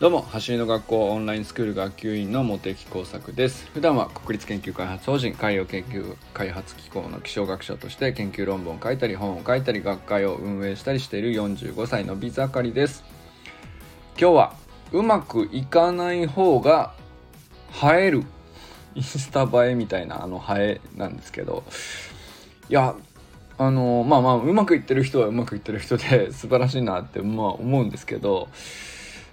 どうも走りの学校オンラインスクール学級委員の茂木耕作です。普段は国立研究開発法人海洋研究開発機構の気象学者として研究論文を書いたり本を書いたり学会を運営したりしている45歳の美盛りです。今日はうまくいかない方が映える。インスタ映えみたいなあの映えなんですけど。いやあのまあまあうまくいってる人はうまくいってる人で素晴らしいなってまあ思うんですけど。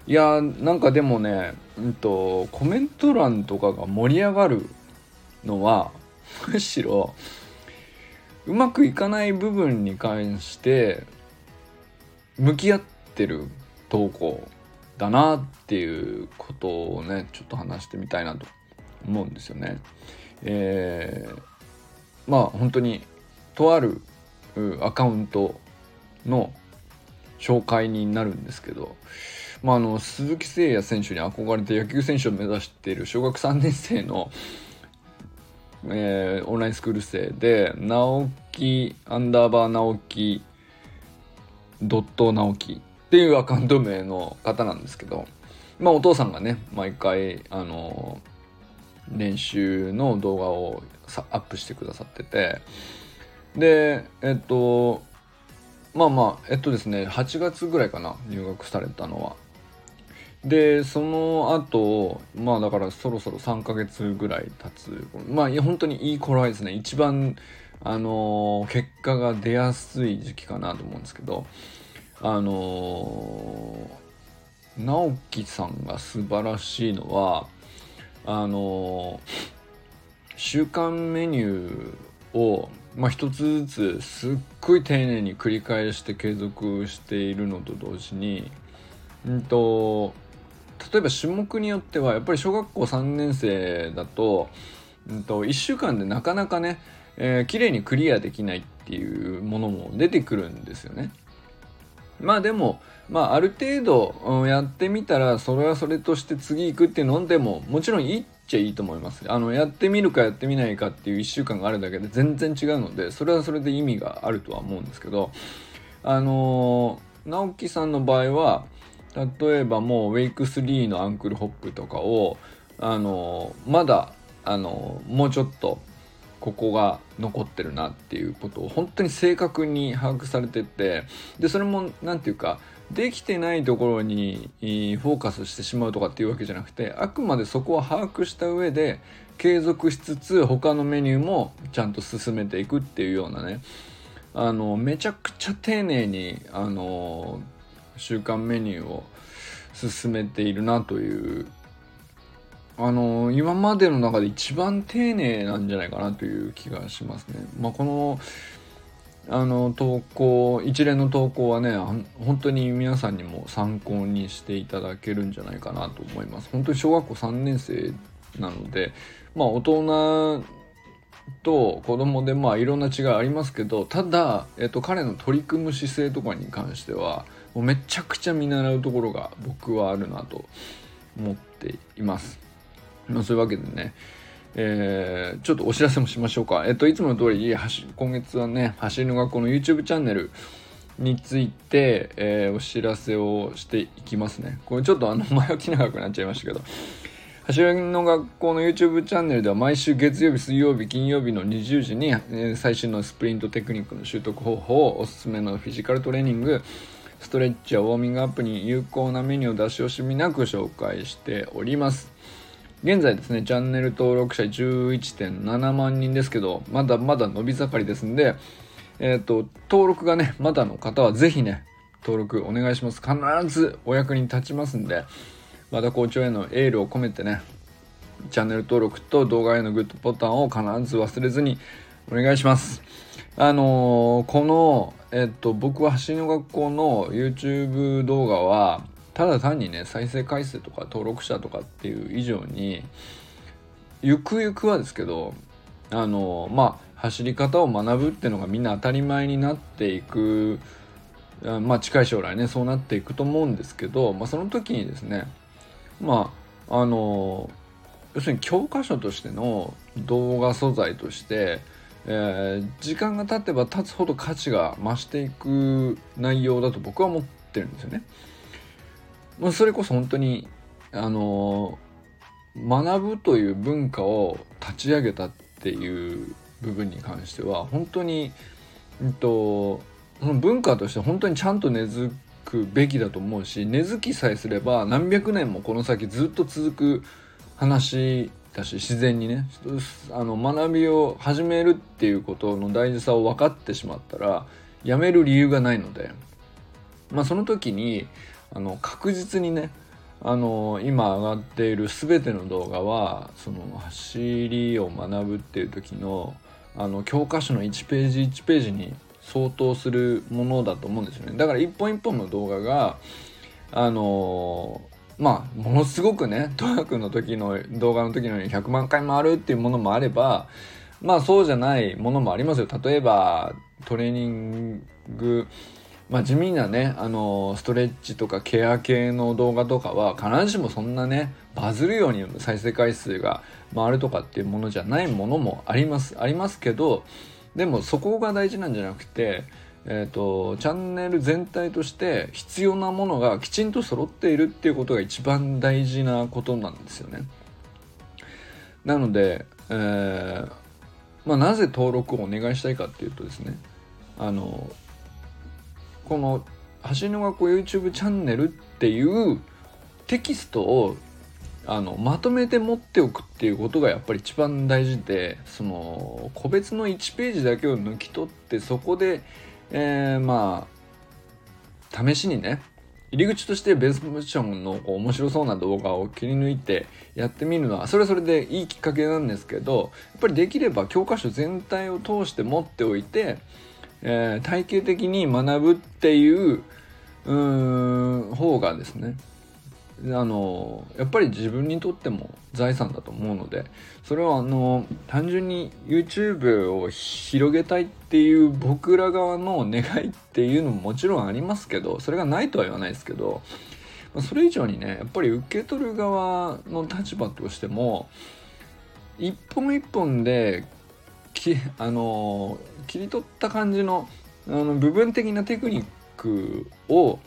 いやなんかでもね、うんと、コメント欄とかが盛り上がるのは むしろうまくいかない部分に関して向き合ってる投稿だなっていうことをねちょっと話してみたいなと思うんですよね。えー、まあ本当にとあるアカウントの紹介になるんですけどまあ、あの鈴木誠也選手に憧れて野球選手を目指している小学3年生の、えー、オンラインスクール生で直樹アンダーバー直樹ドット直樹っていうアカウント名の方なんですけど、まあ、お父さんがね毎回あの練習の動画をアップしてくださっててでえっとまあまあえっとですね8月ぐらいかな入学されたのは。でその後まあだからそろそろ3ヶ月ぐらい経つまあ本当にいい頃合いですね。一番あの、結果が出やすい時期かなと思うんですけどあの、直樹さんが素晴らしいのはあの、週間メニューをまあ、一つずつすっごい丁寧に繰り返して継続しているのと同時に、うんと例えば種目によってはやっぱり小学校3年生だと,、うんと、1週間でなかなかね、えー、綺麗にクリアできないっていうものも出てくるんですよね。まあでも、まあ、ある程度やってみたらそれはそれとして次行くっていうのでももちろんいいっちゃいいと思いますあのやってみるかやってみないかっていう1週間があるだけで全然違うのでそれはそれで意味があるとは思うんですけどあの直樹さんの場合は例えばもうウェイク3のアンクルホップとかをあのまだあのもうちょっとここが残ってるなっていうことを本当に正確に把握されててでそれも何て言うかできてないところにフォーカスしてしまうとかっていうわけじゃなくてあくまでそこは把握した上で継続しつつ他のメニューもちゃんと進めていくっていうようなね。あのめちゃくちゃ丁寧にあの週間メニューを進めているなというあの今までの中で一番丁寧なんじゃないかなという気がしますね。まあ、このあの投稿一連の投稿はね本当に皆さんにも参考にしていただけるんじゃないかなと思います。本当に小学校3年生なのでまあ大人と子供でまあいろんな違いありますけどただ、えっと、彼の取り組む姿勢とかに関してはもうめちゃくちゃ見習うところが僕はあるなと思っています。まあ、そういうわけでね、えー、ちょっとお知らせもしましょうか。えっと、いつもの通り、今月はね、走りの学校の YouTube チャンネルについて、えー、お知らせをしていきますね。これちょっとあの前置き長くなっちゃいましたけど、走りの学校の YouTube チャンネルでは毎週月曜日、水曜日、金曜日の20時に、最新のスプリントテクニックの習得方法、おすすめのフィジカルトレーニング、ストレッチやウォーミングアップに有効なメニューを出し惜しみなく紹介しております。現在ですね、チャンネル登録者11.7万人ですけど、まだまだ伸び盛りですんで、えっ、ー、と、登録がね、まだの方はぜひね、登録お願いします。必ずお役に立ちますんで、和田校長へのエールを込めてね、チャンネル登録と動画へのグッドボタンを必ず忘れずにお願いします。あのー、この、えっと、僕は走りの学校の YouTube 動画は、ただ単にね、再生回数とか登録者とかっていう以上に、ゆくゆくはですけど、あのー、まあ、走り方を学ぶっていうのがみんな当たり前になっていく、まあ、近い将来ね、そうなっていくと思うんですけど、まあ、その時にですね、まあ、あのー、要するに教科書としての動画素材として、えー、時間が経てば経つほど価値が増していく内容だと僕は思ってるんですよね。まあ、それこそ本当にあの学ぶという文化を立ち上げたっていう部分に関しては本当に、うんと、その文化として本当にちゃんと根付くべきだと思うし根付きさえすれば何百年もこの先ずっと続く話だし自然にねあの学びを始めるっていうことの大事さを分かってしまったらやめる理由がないのでまあその時にあの確実にねあの今上がっている全ての動画はその走りを学ぶっていう時のあの教科書の1ページ1ページに相当するものだと思うんですよね。だから一本一本の動画があのまあものすごくね トラ君の時の動画の時のように100万回回るっていうものもあればまあそうじゃないものもありますよ。例えばトレーニングまあ地味なねあのストレッチとかケア系の動画とかは必ずしもそんなねバズるように再生回数が回るとかっていうものじゃないものもありますありますけどでもそこが大事なんじゃなくてえーと、チャンネル全体として必要なものがきちんと揃っているっていうことが一番大事なことなんですよね。なので、えーまあ、なぜ登録をお願いしたいかっていうとですねあのこの「走りの学校 YouTube チャンネル」っていうテキストをあのまとめて持っておくっていうことがやっぱり一番大事でその個別の1ページだけを抜き取ってそこで、えー、まあ試しにね入り口としてベースポジションの面白そうな動画を切り抜いてやってみるのはそれはそれでいいきっかけなんですけどやっぱりできれば教科書全体を通して持っておいて、えー、体系的に学ぶっていううん方がですねあのやっぱり自分にとっても財産だと思うのでそれはあの単純に YouTube を広げたいっていう僕ら側の願いっていうのももちろんありますけどそれがないとは言わないですけどそれ以上にねやっぱり受け取る側の立場としても一本一本できあの切り取った感じのあの部分的なテクニックを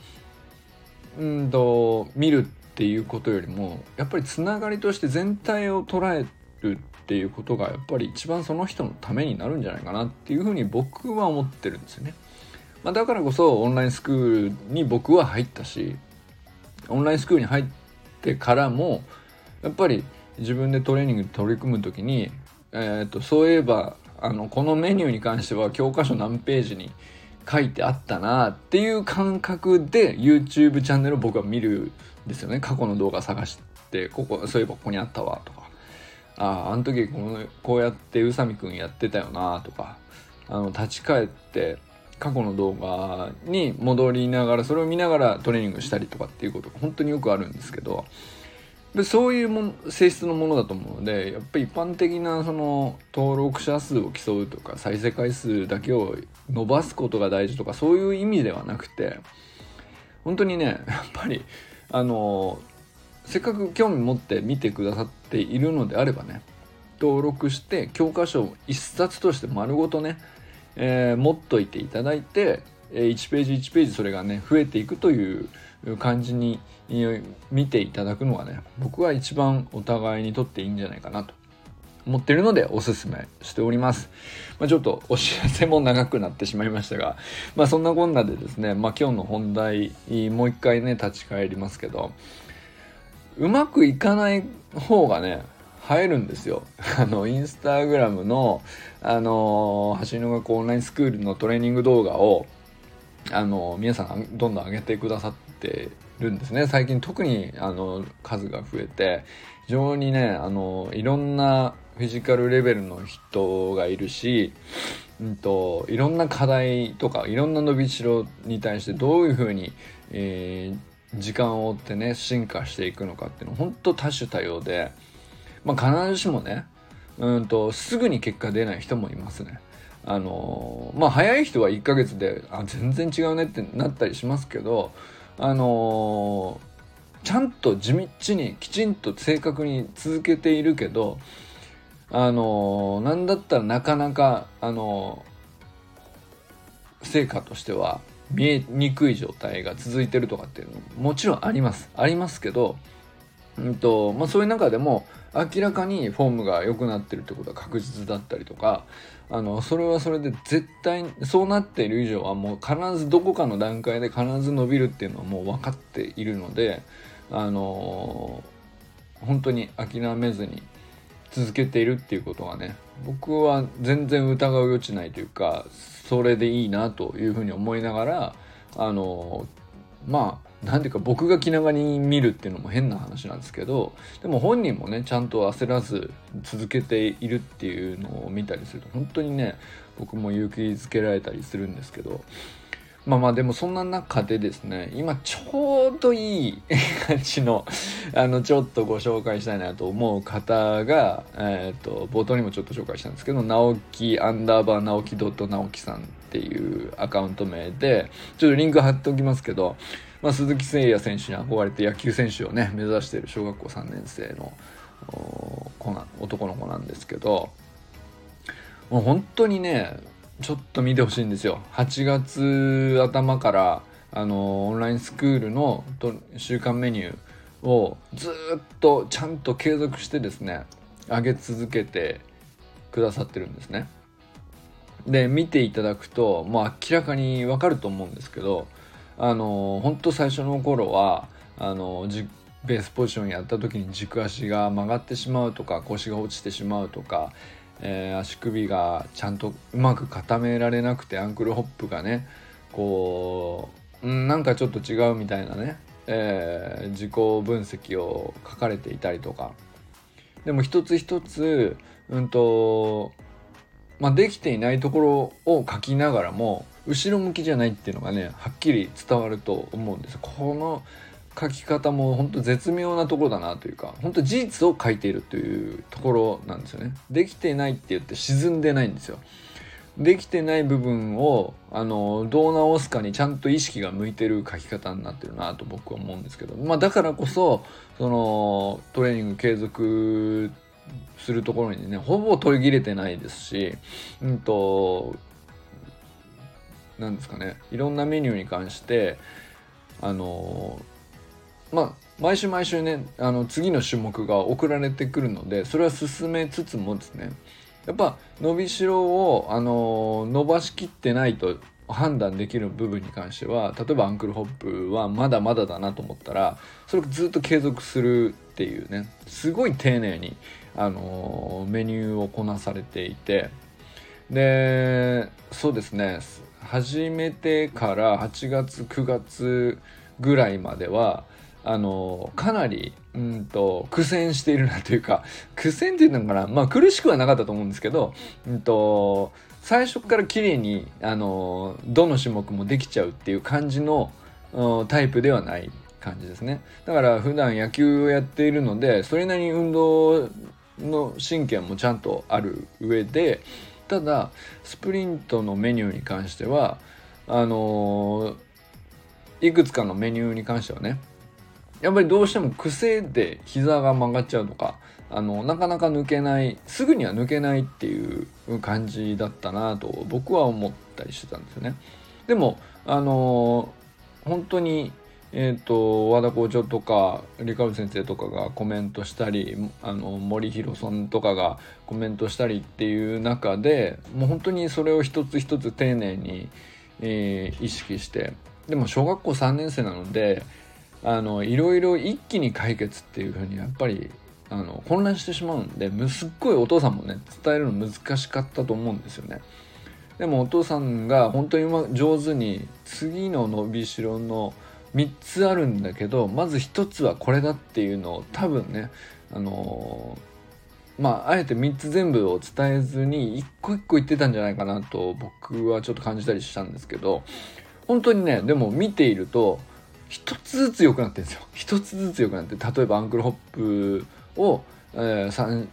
うんと見るっていうことよりもやっぱりつながりとして全体を捉えるっていうことがやっぱり一番その人のためになるんじゃないかなっていうふうに僕は思ってるんですよね。まあ、だからこそオンラインスクールに僕は入ったしオンラインスクールに入ってからもやっぱり自分でトレーニング取り組む時に、えー、とそういえばあのこのメニューに関しては教科書何ページに書いてあったなっていう感覚で YouTube チャンネルを僕は見るですよね。過去の動画探してここそういえばここにあったわとか。あああの時このこうやって宇佐美くんやってたよなとか。あの立ち返って過去の動画に戻りながらそれを見ながらトレーニングしたりとかっていうことが本当によくあるんですけどでそういうも性質のものだと思うのでやっぱり一般的なその登録者数を競うとか再生回数だけを伸ばすことが大事とかそういう意味ではなくて本当にねやっぱりあのせっかく興味持って見てくださっているのであればね登録して教科書を1冊として丸ごとね、えー、持っといていただいて1ページ1ページそれがね増えていくという感じに見ていただくのがね僕は一番お互いにとっていいんじゃないかなと。思ってるのでおすすめしております。まあ、ちょっとお知らせも長くなってしまいましたが、まあ、そんなこんなでですね、まあ、今日の本題もう一回ね立ち返りますけどうまくいかない方がね入るんですよ。あのインスタグラムのあの走りの学校オンラインスクールのトレーニング動画をあの皆さんどんどん上げてくださってるんですね最近特にあの数が増えて非常にねあのいろんなフィジカルレベルの人がいるし、うんと、いろんな課題とかいろんな伸びしろに対してどういうふうに、えー、時間を追ってね進化していくのかっていうのは本当多種多様で、まあ、必ずしもねうんとすぐに結果出ない人もいますね。あのまあ早い人は1ヶ月であ全然違うねってなったりしますけどあのちゃんと地道にきちんと正確に続けているけどあのなんだったらなかなかあの成果としては見えにくい状態が続いてるとかっていうのももちろんあります。ありますけどうんとまあ、そういう中でも明らかにフォームが良くなってるってことは確実だったりとかあのそれはそれで絶対そうなっている以上はもう必ずどこかの段階で必ず伸びるっていうのはもう分かっているのであの本当に諦めずに続けているっていうことはね僕は全然疑う余地ないというかそれでいいなというふうに思いながらあのまあなんていうか僕が気長に見るっていうのも変な話なんですけどでも本人もねちゃんと焦らず続けているっていうのを見たりすると本当にね僕も勇気づけられたりするんですけどまあまあでもそんな中でですね今ちょうどいい 感じのあのちょっとご紹介したいなと思う方が、えっ、ー、と冒頭にもちょっと紹介したんですけど直樹アンダーバー直樹ドット直樹さんっていうアカウント名でちょっとリンク貼っておきますけどまあ、鈴木誠也選手に憧れて野球選手をね目指している小学校3年生の子な男の子なんですけどもう本当にねちょっと見てほしいんですよ。8月頭からあのオンラインスクールの週間メニューをずっとちゃんと継続してですね上げ続けてくださってるんですね。で見ていただくともう明らかにわかると思うんですけどあの本当最初の頃はあのベースポジションやった時に軸足が曲がってしまうとか腰が落ちてしまうとか、えー、足首がちゃんとうまく固められなくてアンクルホップがねこう、ん、なんかちょっと違うみたいなね、えー、自己分析を書かれていたりとか。でも一つ一つうんとまあ、できていないところを書きながらも後ろ向きじゃないっていうのがねはっきり伝わると思うんです。この書き方も本当絶妙なところだなというか本当事実を書いているというところなんですよね。できてないって言って沈んでないんですよ。できてない部分をあのどう直すかにちゃんと意識が向いてる書き方になってるなと僕は思うんですけど、まあ、だからこそそのトレーニング継続するところにねほぼ途切れてないですしうんとなんですかねいろんなメニューに関してあのまあ毎週毎週ねあの次の種目が送られてくるのでそれは進めつつもですねやっぱ伸びしろをあの伸ばしきってないと判断できる部分に関しては例えばアンクルホップはまだまだだなと思ったらそれをずっと継続するっていうねすごい丁寧に、あのメニューをこなされていてでそうですね始めてから8月9月ぐらいまではあのかなりうんと苦戦しているなというか苦戦っていうのかなまあ苦しくはなかったと思うんですけど、うんと、最初から綺麗にあのどの種目もできちゃうっていう感じのタイプではない感じですね。だから普段野球をやっているのでそれなりに運動の神経もちゃんとある上でただスプリントのメニューに関してはあの、いくつかのメニューに関してはねやっぱりどうしても癖で膝が曲がっちゃうとかあのなかなか抜けないすぐには抜けないっていう感じだったなと僕は思ったりしてたんですよね。でもあの、本当にえーと、和田校長とかリカル先生とかがコメントしたりあの森弘さんとかがコメントしたりっていう中でもう本当にそれを一つ一つ丁寧に、えー、意識してでも小学校3年生なのであのいろいろ一気に解決っていうふうにやっぱりあの混乱してしまうんですっごいお父さんもね伝えるの難しかったと思うんですよね。でもお父さんが本当に上手に次の伸びしろの3つあるんだけどまず1つはこれだっていうのを多分ねあの、まああえて3つ全部を伝えずに一個一個言ってたんじゃないかなと僕はちょっと感じたりしたんですけど本当にねでも見ていると一つずつ良くなってるんですよ。一つずつ良くなって例えばアンクルホップを、えー 3,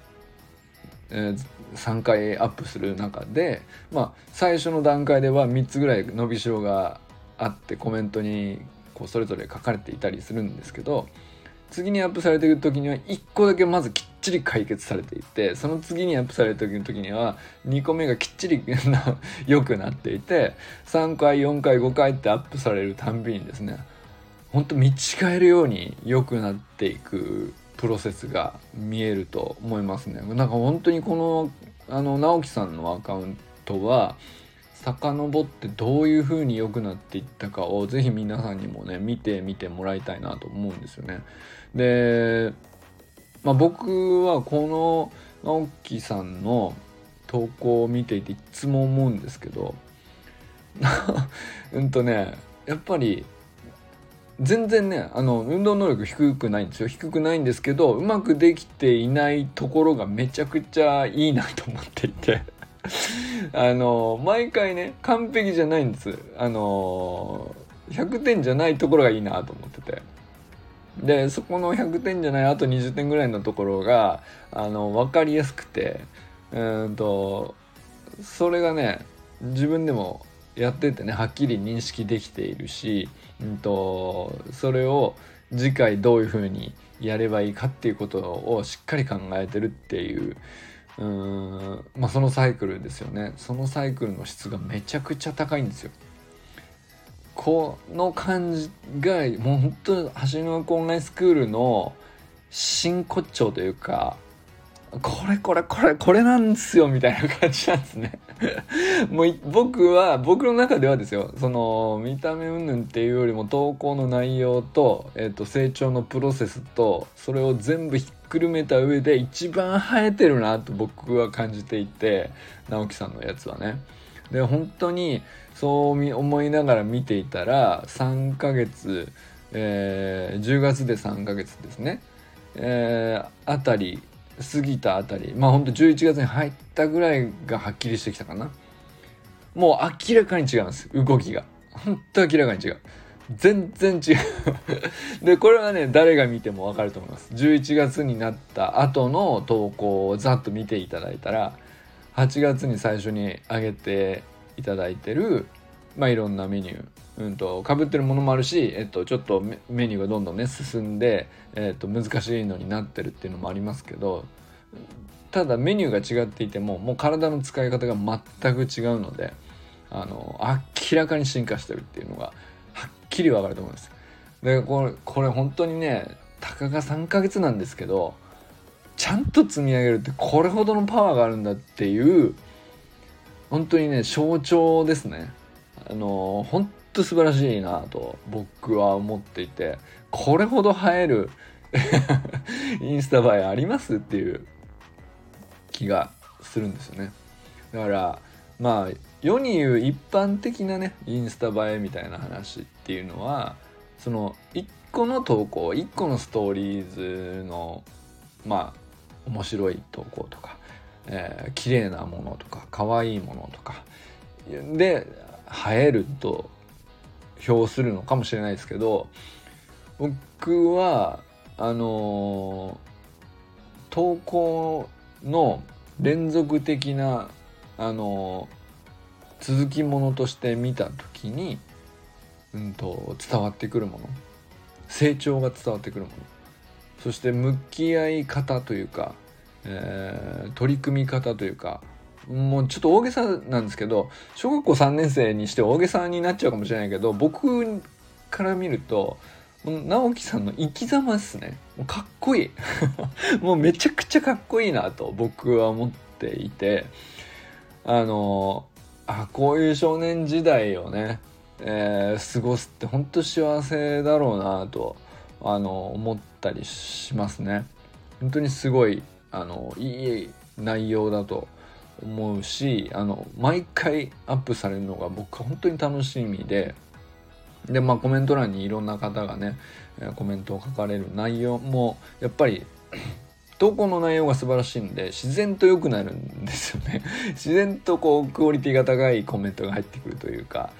えー、3回アップする中でまあ最初の段階では3つぐらい伸びしろがあってコメントにこうそれぞれ書かれていたりするんですけど次にアップされている時には1個だけまずきっちり解決されていてその次にアップされる時の時には2個目がきっちり良くなっていて3回4回5回ってアップされるたんびにですねほんと見違えるように良くなっていくプロセスが見えると思いますね。なんか本当にこのあの直樹さんのアカウントは遡ってどういう風に良くなっていったかをぜひ皆さんにもね見てみてもらいたいなと思うんですよね。で、まあ、僕はこの直樹さんの投稿を見ていていつも思うんですけど うんとねやっぱり全然ねあの運動能力低くないんですよ。低くないんですけどうまくできていないところがめちゃくちゃいいなと思っていて。あの毎回ね完璧じゃないんです。あの100点じゃないところがいいなと思ってて。でそこの100点じゃないあと20点ぐらいのところがあの分かりやすくて。うんとそれがね自分でもやっててねはっきり認識できているし、うんと、それを次回どういうふうにやればいいかっていうことをしっかり考えてるっていううんまあそのサイクルですよねそのサイクルの質がめちゃくちゃ高いんですよ。この感じがもう本当橋の学オンラインスクールの真骨頂というかこれこれこれこれなんですよみたいな感じなんですねもう僕は僕の中ではですよその見た目云々っていうよりも投稿の内容と,、えー、と成長のプロセスとそれを全部ひっくるめた上で一番生えてるなと僕は感じていて直樹さんのやつはね。で本当にそう思いながら見ていたら3ヶ月、えー、10月で3ヶ月ですね、えー、あたり過ぎたあたりまあほんと11月に入ったぐらいがはっきりしてきたかなもう明らかに違うんです。動きが。ほんと明らかに違う。全然違う。でこれはね誰が見ても分かると思います。11月になった後の投稿をざっと見ていただいたら8月に最初に上げていただいてるまあいろんなメニュー。うんと被ってるものもあるし、えっと、ちょっとメニューがどんどんね進んで、えっと、難しいのになってるっていうのもありますけどただメニューが違っていてももう体の使い方が全く違うのであの明らかに進化してるっていうのがはっきり分かると思います。でこれこれ本当にねたかが3ヶ月なんですけどちゃんと積み上げるってこれほどのパワーがあるんだっていう本当にね象徴ですね。あの本当素晴らしいなと僕は思っていてこれほど映える インスタ映えありますっていう気がするんですよねだからまあ世に言う一般的なねインスタ映えみたいな話っていうのはその1個の投稿1個のストーリーズのまあ面白い投稿とか、えー、綺麗なものとか可愛いものとかで映えると評するのかもしれないですけど僕はあの投稿の連続的なあの続きものとして見た時に、うんと、伝わってくるもの。成長が伝わってくるもの。そして向き合い方というか、えー、取り組み方というかもうちょっと大げさなんですけど小学校3年生にして大げさになっちゃうかもしれないけど僕から見ると直樹さんの生き様ですね。もうかっこいい。もうめちゃくちゃかっこいいなと僕は思っていてあのあこういう少年時代をね、えー、過ごすって本当幸せだろうなとあの思ったりしますね。本当にすごいあのいい内容だと思うしあの毎回アップされるのが僕は本当に楽しみででまあコメント欄にいろんな方がねコメントを書かれる内容もやっぱり投稿の内容が素晴らしいんで自然と良くなるんですよね。自然とこうクオリティが高いコメントが入ってくるというか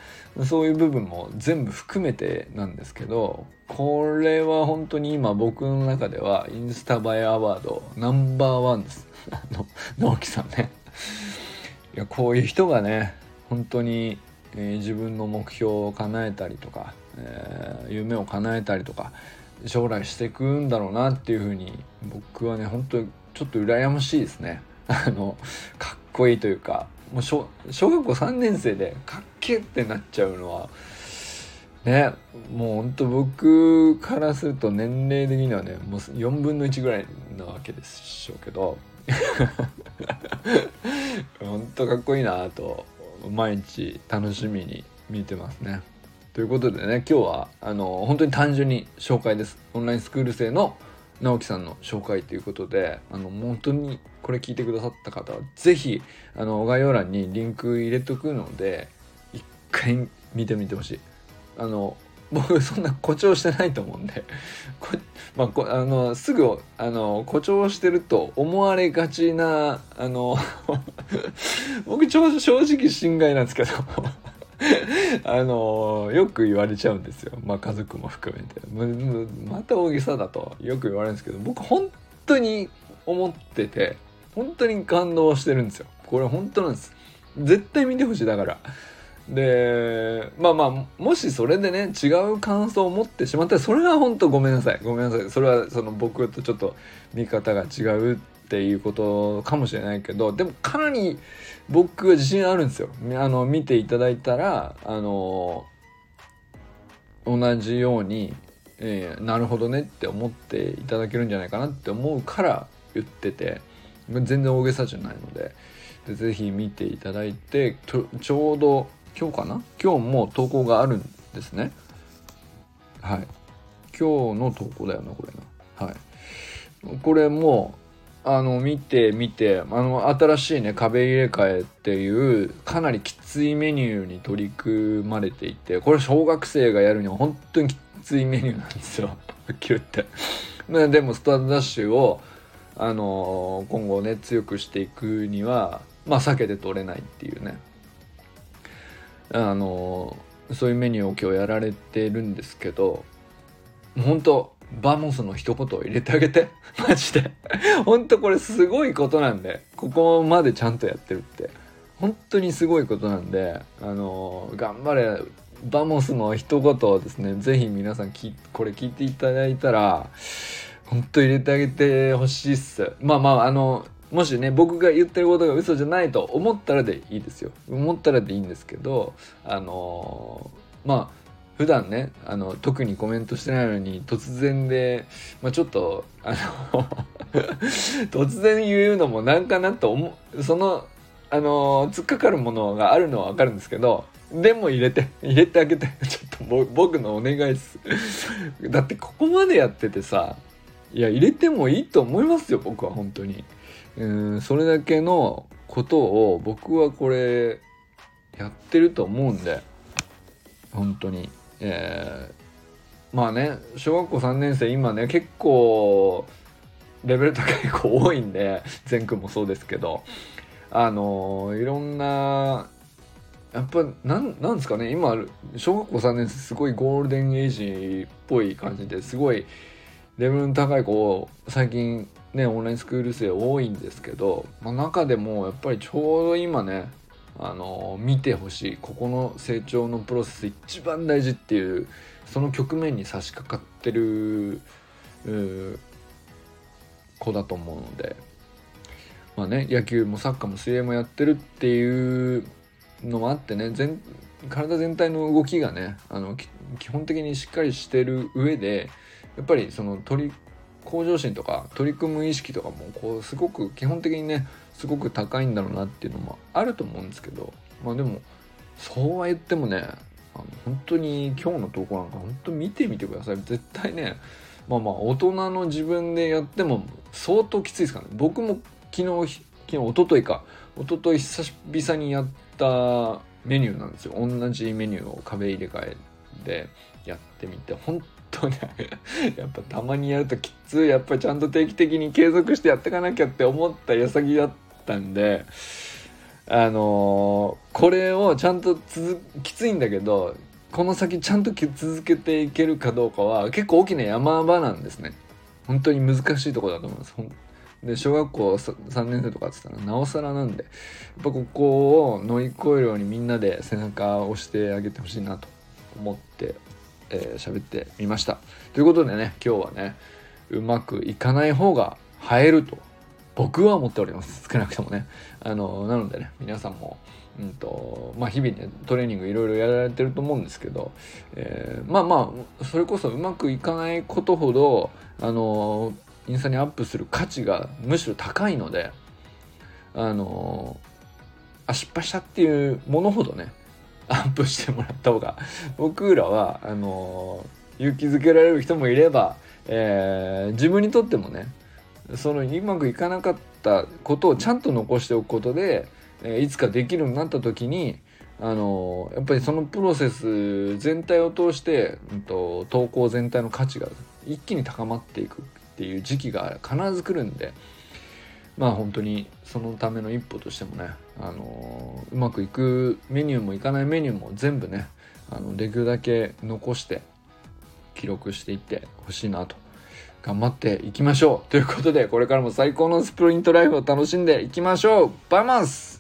そういう部分も全部含めてなんですけどこれは本当に今僕の中ではインスタ映えアワードナンバーワンです。あの直樹さんね。いやこういう人がね本当に、えー、自分の目標を叶えたりとか、えー、夢を叶えたりとか将来していくんだろうなっていうふうに僕はね本当ちょっと羨ましいですね あのかっこいいというかもう小小学校3年生でかっけってなっちゃうのはねもうほんと僕からすると年齢的にはねもう4分の1ぐらいなわけでしょうけどほんとかっこいいなと毎日楽しみに見てますね。ということでね今日はあの本当に単純に紹介です。オンラインスクール生の直樹さんの紹介ということであの本当にこれ聞いてくださった方は是非あの概要欄にリンク入れとくので一回見てみてほしい。あの僕そんな誇張してないと思うんでこ まあ、こあのすぐあの誇張してると思われがちなあの 僕正直心外なんですけど。あのよく言われちゃうんですよ。まあ家族も含めて。また大げさだとよく言われるんですけど僕本当に思ってて本当に感動してるんですよ。これ本当なんです。絶対見てほしいだから。でまあまあもしそれでね違う感想を持ってしまったらそれは本当ごめんなさい。ごめんなさい。それはその僕とちょっと見方が違うっっていうことかもしれないけどでもかなり僕は自信あるんですよ。あの見ていただいたらあの同じように、えー、なるほどねって思っていただけるんじゃないかなって思うから言ってて全然大げさじゃないのででぜひ見ていただいてちょうど今日かな？今日も投稿があるんですね。はい。今日の投稿だよなこれな。はい。これもあの見て見てあの新しいね壁入れ替えっていうかなりきついメニューに取り組まれていてこれ小学生がやるには本当にきついメニューなんですよはっきり言って。でもスタートダッシュをあの今後ね強くしていくにはまあ避けて取れないっていうねあのそういうメニューを今日やられてるんですけど本当バモスの一言を入れてあげて。マジで。ほんとこれすごいことなんで、ここまでちゃんとやってるって。本当にすごいことなんで、あのー、頑張れ、バモスの一言をですね、是非皆さんき、これ聞いていただいたら、ほんと入れてあげてほしいっす。まあまあ、あの、もしね、僕が言ってることが嘘じゃないと思ったらでいいですよ。思ったらでいいんですけど、あのー、まあ、普段ねあの特にコメントしてないのに突然で、まあ、ちょっとあの 突然言うのもなんかなと思うそのあの突っかかるものがあるのは分かるんですけどでも入れて入れてあげてちょっと僕のお願いです。だってここまでやっててさいや入れてもいいと思いますよ僕は本当に。うんそれだけのことを僕はこれやってると思うんで本当に。えー、まあね小学校3年生今ね結構レベル高い子多いんで全くもそうですけどあのいろんなやっぱなんなんですかね今小学校3年生すごいゴールデンエイジっぽい感じですごいレベルの高い子最近ねオンラインスクール生多いんですけど、まあ、中でもやっぱりちょうど今ねあの見てほしい。ここの成長のプロセス一番大事っていうその局面に差し掛かってる子だと思うので。まあね野球もサッカーも水泳もやってるっていうのもあってね全体全体の動きがねあの基本的にしっかりしてる上でやっぱりその取り向上心とか取り組む意識とかもこうすごく基本的にねすごく高いんだろうなっていうのもあると思うんですけどまあでもそうは言ってもねあの本当に今日の投稿なんか本当見てみてください。絶対ねまあまあ大人の自分でやっても相当きついですからね。僕も昨日昨日一昨日か一昨日久々にやったメニューなんですよ。同じメニューを壁入れ替えでやってみて本当ね やっぱたまにやるときつい。やっぱちゃんと定期的に継続してやっていかなきゃって思った矢先だったたんであのー、これをちゃんと続きついんだけどこの先ちゃんと続けていけるかどうかは結構大きな山場なんですね。本当に難しいとこだと思います。で小学校3年生とかって言ったらなおさらなんでやっぱここを乗り越えるようにみんなで背中を押してあげてほしいなと思ってえー、喋ってみました。ということでね今日はねうまくいかない方が映えると。僕は思っております。少なくともね。あのなのでね皆さんもうんとまあ、日々ねトレーニングいろいろやられてると思うんですけど、えー、まあまあそれこそうまくいかないことほどあのインスタにアップする価値がむしろ高いのであのあ失敗したっていうものほどねアップしてもらった方が僕らはあの勇気づけられる人もいれば、えー、自分にとってもねそのうまくいかなかったことをちゃんと残しておくことで、え、いつかできるようになった時にあのやっぱりそのプロセス全体を通して、うんと、投稿全体の価値が一気に高まっていくっていう時期が必ず来るんでまあ本当にそのための一歩としてもね、あのうまくいくメニューもいかないメニューも全部ねあのできるだけ残して記録していってほしいなと頑張っていきましょう。ということでこれからも最高のスプリントライフを楽しんでいきましょう。バイマンス。